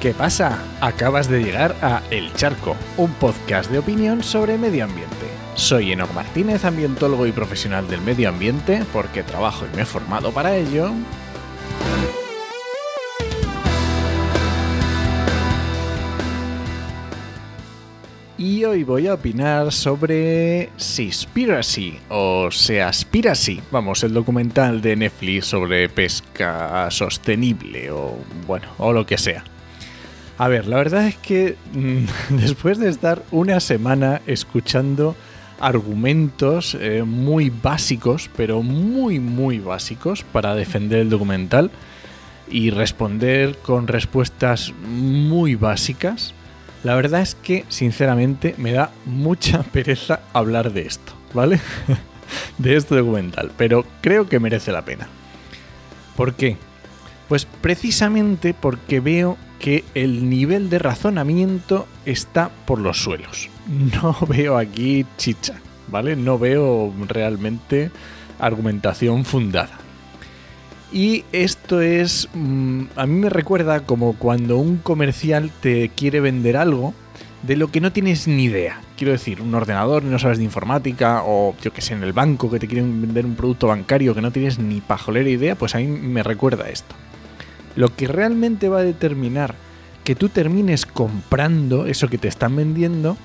¿Qué pasa? Acabas de llegar a El Charco, un podcast de opinión sobre medio ambiente. Soy Enoch Martínez, ambientólogo y profesional del medio ambiente, porque trabajo y me he formado para ello. Y hoy voy a opinar sobre Seaspiracy, o Seaspiracy, vamos, el documental de Netflix sobre pesca sostenible, o bueno, o lo que sea. A ver, la verdad es que mm, después de estar una semana escuchando argumentos eh, muy básicos, pero muy, muy básicos para defender el documental y responder con respuestas muy básicas, la verdad es que, sinceramente, me da mucha pereza hablar de esto, ¿vale? de este documental, pero creo que merece la pena. ¿Por qué? Pues precisamente porque veo que el nivel de razonamiento está por los suelos. No veo aquí chicha, ¿vale? No veo realmente argumentación fundada. Y esto es, mm, a mí me recuerda como cuando un comercial te quiere vender algo de lo que no tienes ni idea. Quiero decir, un ordenador, no sabes de informática, o yo que sé, en el banco que te quieren vender un producto bancario que no tienes ni pajolera idea, pues a mí me recuerda esto. Lo que realmente va a determinar que tú termines comprando eso que te están vendiendo,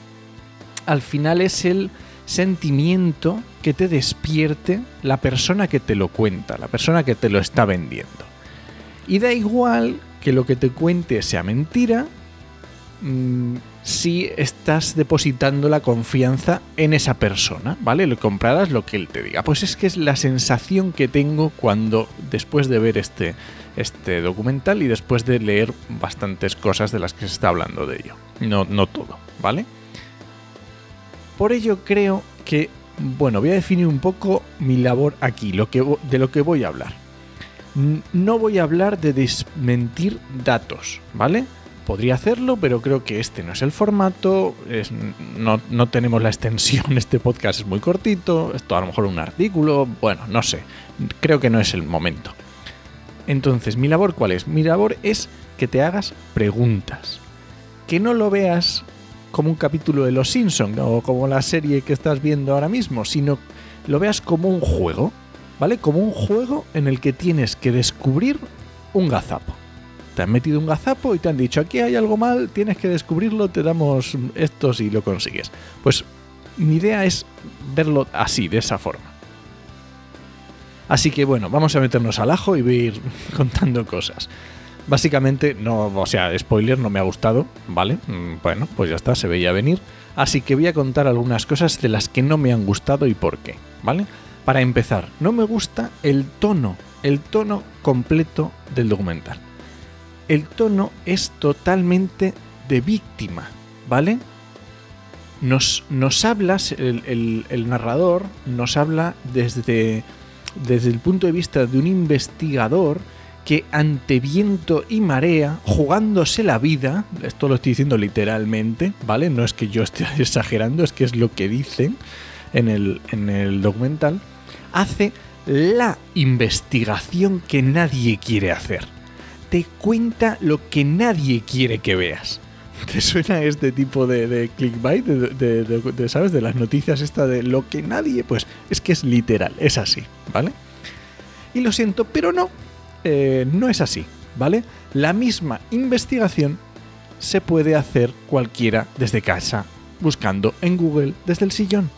al final es el sentimiento que te despierte la persona que te lo cuenta, la persona que te lo está vendiendo. Y da igual que lo que te cuente sea mentira mm, si estás depositando la confianza en esa persona, ¿vale? Le comprarás lo que él te diga. Pues es que es la sensación que tengo cuando, después de ver este, este documental y después de leer bastantes cosas de las que se está hablando de ello. No, no todo, ¿vale? Por ello creo que, bueno, voy a definir un poco mi labor aquí, lo que, de lo que voy a hablar. No voy a hablar de desmentir datos, ¿vale? Podría hacerlo, pero creo que este no es el formato, no, no, tenemos la extensión, este podcast es muy cortito, esto a lo mejor un artículo, bueno, no sé, creo que no es el momento. Entonces, ¿mi labor cuál es? Mi labor es que te hagas preguntas, que no lo veas como un capítulo de Los Simpson o como la serie que estás viendo ahora mismo, sino lo veas como un juego, ¿vale? Como un juego en el que tienes que descubrir un gazapo. Te han metido un gazapo y te han dicho, aquí hay algo mal, tienes que descubrirlo, te damos esto si lo consigues. Pues mi idea es verlo así, de esa forma. Así que bueno, vamos a meternos al ajo y voy a ir contando cosas. Básicamente, no, o sea, spoiler, no me ha gustado, ¿vale? Mm, bueno, pues ya está, se veía venir. Así que voy a contar algunas cosas de las que no me han gustado y por qué, ¿vale? Para empezar, no me gusta el tono, el tono completo del documental. El tono es totalmente de víctima, ¿vale? Nos, nos habla, el, el narrador nos habla desde, desde el punto de vista de un investigador que ante viento y marea, jugándose la vida, esto lo estoy diciendo literalmente, ¿vale? No es que yo esté exagerando, es que es lo que dicen en el, en el documental, hace la investigación que nadie quiere hacer. Te cuenta lo que nadie quiere que veas. ¿Te suena este tipo de, clickbait? De, ¿Sabes? De las noticias esta de lo que nadie... Pues es que es literal, es así, ¿vale? Y lo siento, pero no, eh, no es así, ¿vale? La misma investigación se puede hacer cualquiera desde casa, buscando en Google desde el sillón.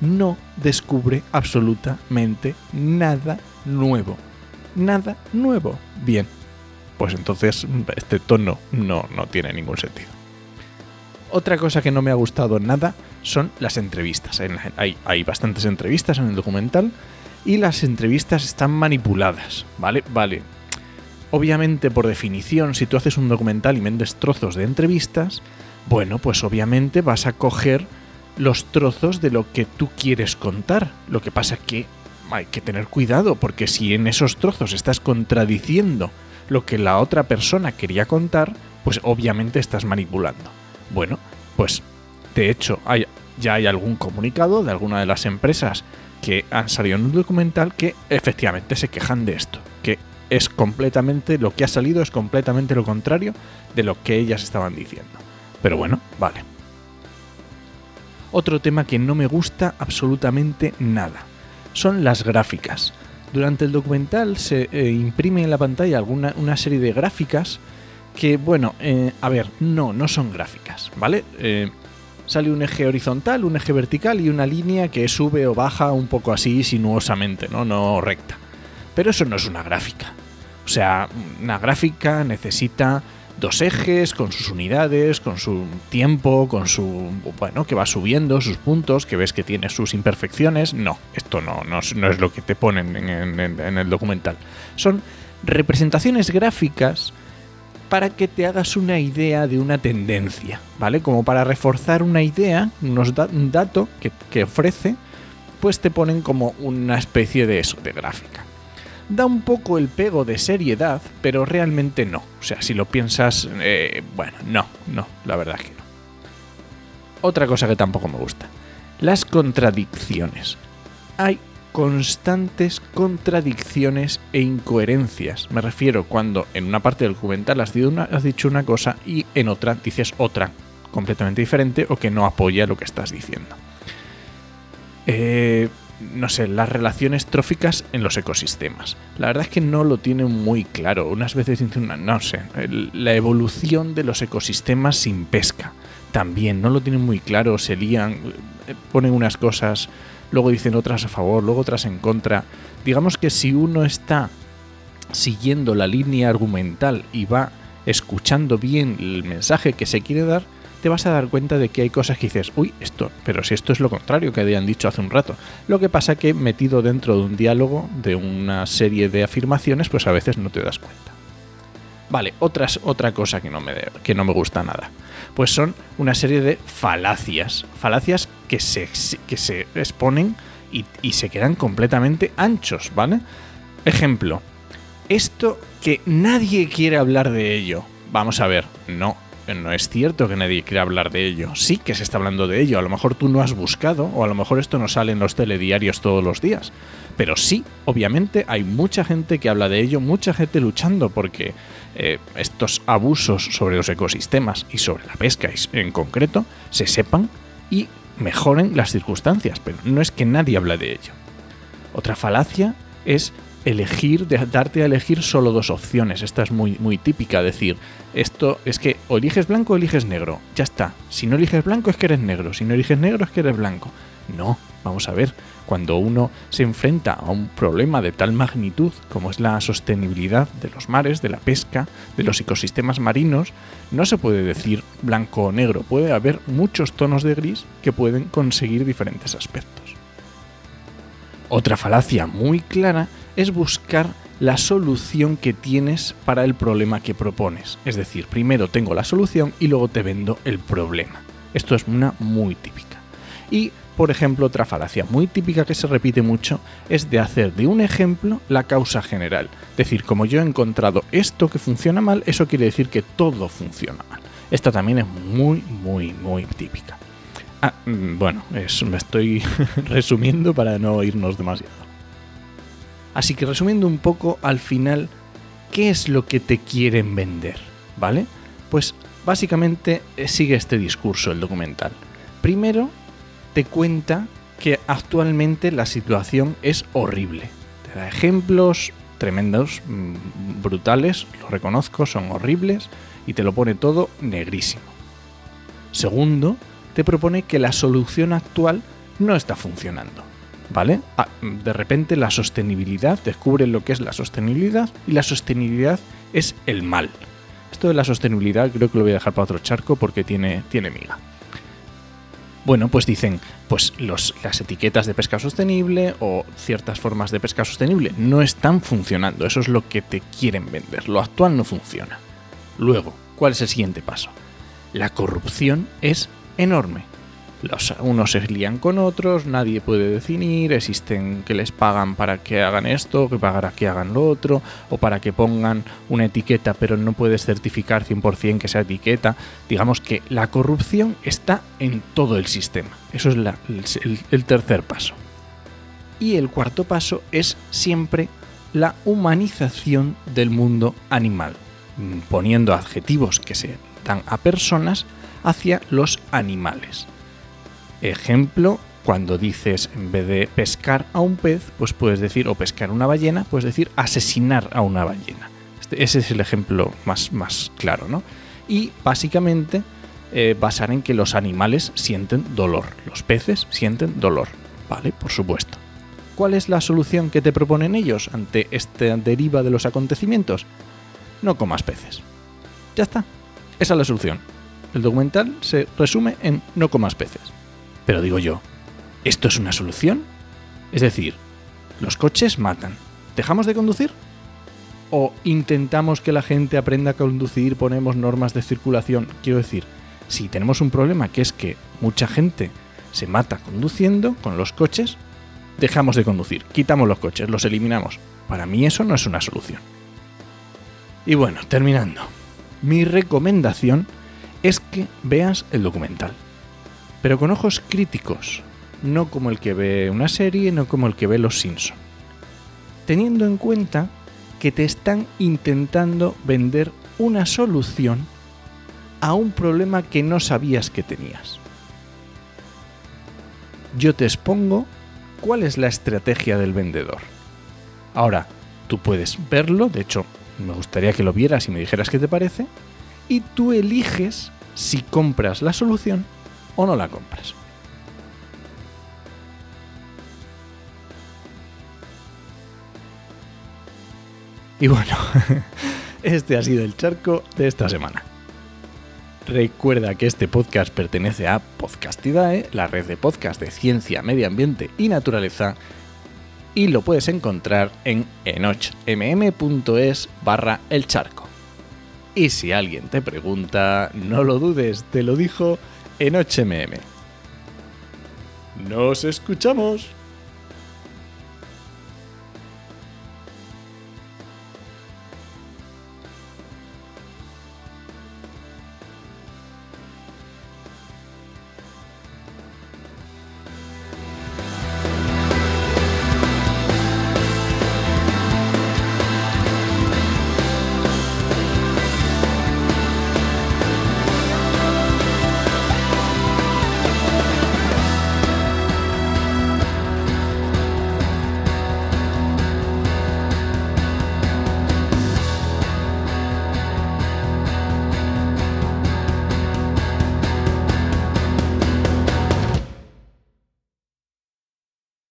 No descubre absolutamente nada nuevo. Nada nuevo. Bien, pues entonces este tono no, no tiene ningún sentido. Otra cosa que no me ha gustado nada son las entrevistas. Hay, hay bastantes entrevistas en el documental y las entrevistas están manipuladas, ¿vale? Vale. Obviamente, por definición, si tú haces un documental y vendes trozos de entrevistas, bueno, pues obviamente vas a coger los trozos de lo que tú quieres contar. Lo que pasa que hay que tener cuidado, porque si en esos trozos estás contradiciendo lo que la otra persona quería contar, pues obviamente estás manipulando. Bueno, pues de hecho hay, ya hay algún comunicado de alguna de las empresas que han salido en un documental que efectivamente se quejan de esto, que es completamente, lo que ha salido es completamente lo contrario de lo que ellas estaban diciendo. Pero bueno, vale. Otro tema que no me gusta absolutamente nada son las gráficas. Durante el documental se eh, imprime en la pantalla alguna, una serie de gráficas que, bueno, eh, a ver, no, no son gráficas, ¿vale? Eh, sale un eje horizontal, un eje vertical y una línea que sube o baja un poco así sinuosamente, ¿no? No recta. Pero eso no es una gráfica. O sea, una gráfica necesita dos ejes con sus unidades, con su tiempo, con su... bueno, que va subiendo sus puntos, que ves que tiene sus imperfecciones. No, esto no, no, es lo que te ponen en el documental. Son representaciones gráficas para que te hagas una idea de una tendencia, ¿vale? Como para reforzar una idea, unos un dato que, ofrece, pues te ponen como una especie de eso, de gráfica. Da un poco el pego de seriedad, pero realmente no. O sea, si lo piensas, eh, bueno, no, no, la verdad que no. Otra cosa que tampoco me gusta, las contradicciones. Hay constantes contradicciones e incoherencias. Me refiero cuando en una parte del documental has, dicho una cosa y en otra dices otra, completamente diferente o que no apoya lo que estás diciendo. Eh, no sé, las relaciones tróficas en los ecosistemas. La verdad es que no lo tienen muy claro. Unas veces dicen, no sé, la evolución de los ecosistemas sin pesca. También no lo tienen muy claro, se lían, eh, ponen unas cosas luego dicen otras a favor, luego otras en contra. Digamos que si uno está siguiendo la línea argumental y va escuchando bien el mensaje que se quiere dar, te vas a dar cuenta de que hay cosas que dices, uy, esto, pero si esto es lo contrario que habían dicho hace un rato. Lo que pasa que metido dentro de un diálogo, de una serie de afirmaciones, pues a veces no te das cuenta. Vale, otras, otra cosa que no, me, que no me gusta nada. Pues son una serie de falacias. Falacias que se, que se exponen y, y se quedan completamente anchos, ¿vale? Ejemplo, esto que nadie quiere hablar de ello. Vamos a ver, no, no es cierto que nadie quiera hablar de ello. Sí que se está hablando de ello. A lo mejor tú no has buscado o a lo mejor esto no sale en los telediarios todos los días. Pero sí, obviamente hay mucha gente que habla de ello, mucha gente luchando porque eh, estos abusos sobre los ecosistemas y sobre la pesca en concreto se sepan y mejoren las circunstancias. Pero no es que nadie habla de ello. Otra falacia es elegir, darte a elegir solo dos opciones. Esta es muy, muy típica, decir, esto es que o eliges blanco o eliges negro. Ya está. Si no eliges blanco es que eres negro. Si no eliges negro es que eres blanco. No, vamos a ver. Cuando uno se enfrenta a un problema de tal magnitud como es la sostenibilidad de los mares, de la pesca, de los ecosistemas marinos, no se puede decir blanco o negro. Puede haber muchos tonos de gris que pueden conseguir diferentes aspectos. Otra falacia muy clara es buscar la solución que tienes para el problema que propones. Es decir, primero tengo la solución y luego te vendo el problema. Esto es una muy típica. Y, por ejemplo, otra falacia muy típica que se repite mucho es de hacer de un ejemplo la causa general. Es decir, como yo he encontrado esto que funciona mal, eso quiere decir que todo funciona mal. Esta también es muy, muy, muy típica. Ah, mm, bueno, me estoy resumiendo para no irnos demasiado. Así que resumiendo un poco al final, ¿qué es lo que te quieren vender? ¿Vale? Pues básicamente eh, sigue este discurso el documental. Primero, te cuenta que actualmente la situación es horrible. Te da ejemplos tremendos, mm, brutales, lo reconozco, son horribles, y te lo pone todo negrísimo. Segundo, te propone que la solución actual no está funcionando. ¿Vale? Ah, de repente la sostenibilidad, descubren lo que es la sostenibilidad y la sostenibilidad es el mal. Esto de la sostenibilidad creo que lo voy a dejar para otro charco porque tiene, tiene miga. Bueno, pues dicen, pues las etiquetas de pesca sostenible o ciertas formas de pesca sostenible no están funcionando. Eso es lo que te quieren vender. Lo actual no funciona. Luego, ¿cuál es el siguiente paso? La corrupción es enorme unos se lían con otros, nadie puede definir, existen que les pagan para que hagan esto, que para que hagan lo otro, o para que pongan una etiqueta pero no puedes certificar 100% que esa etiqueta. Digamos que la corrupción está en todo el sistema. Eso es el tercer paso. Y el cuarto paso es siempre la humanización del mundo animal, poniendo adjetivos que se dan a personas hacia los animales. Ejemplo, cuando dices en vez de pescar a un pez, pues puedes decir, o pescar una ballena, puedes decir asesinar a una ballena. Este, ese es el ejemplo más, más claro, ¿no? Y básicamente eh, basar en que los animales sienten dolor, los peces sienten dolor, ¿vale? Por supuesto. ¿Cuál es la solución que te proponen ellos ante esta deriva de los acontecimientos? No comas peces. Ya está. Esa es la solución. El documental se resume en no comas peces. Pero digo yo, ¿esto es una solución? Es decir, los coches matan. ¿Dejamos de conducir? ¿O intentamos que la gente aprenda a conducir, ponemos normas de circulación? Quiero decir, si tenemos un problema que es que mucha gente se mata conduciendo con los coches, dejamos de conducir, quitamos los coches, los eliminamos. Para mí eso no es una solución. Y bueno, terminando. Mi recomendación es que veas el documental, pero con ojos críticos, no como el que ve una serie, no como el que ve Los Simpson. Teniendo en cuenta que te están intentando vender una solución a un problema que no sabías que tenías. Yo te expongo cuál es la estrategia del vendedor. Ahora, tú puedes verlo, de hecho, me gustaría que lo vieras y me dijeras qué te parece, y tú eliges si compras la solución o no la compras. Y bueno, este ha sido el charco de esta semana. Recuerda que este podcast pertenece a Podcastidae, la red de podcast de ciencia, medio ambiente y naturaleza, y lo puedes encontrar en enochmm.es barra el charco. Y si alguien te pregunta, no lo dudes, te lo dijo Enochmm. ¡Nos escuchamos!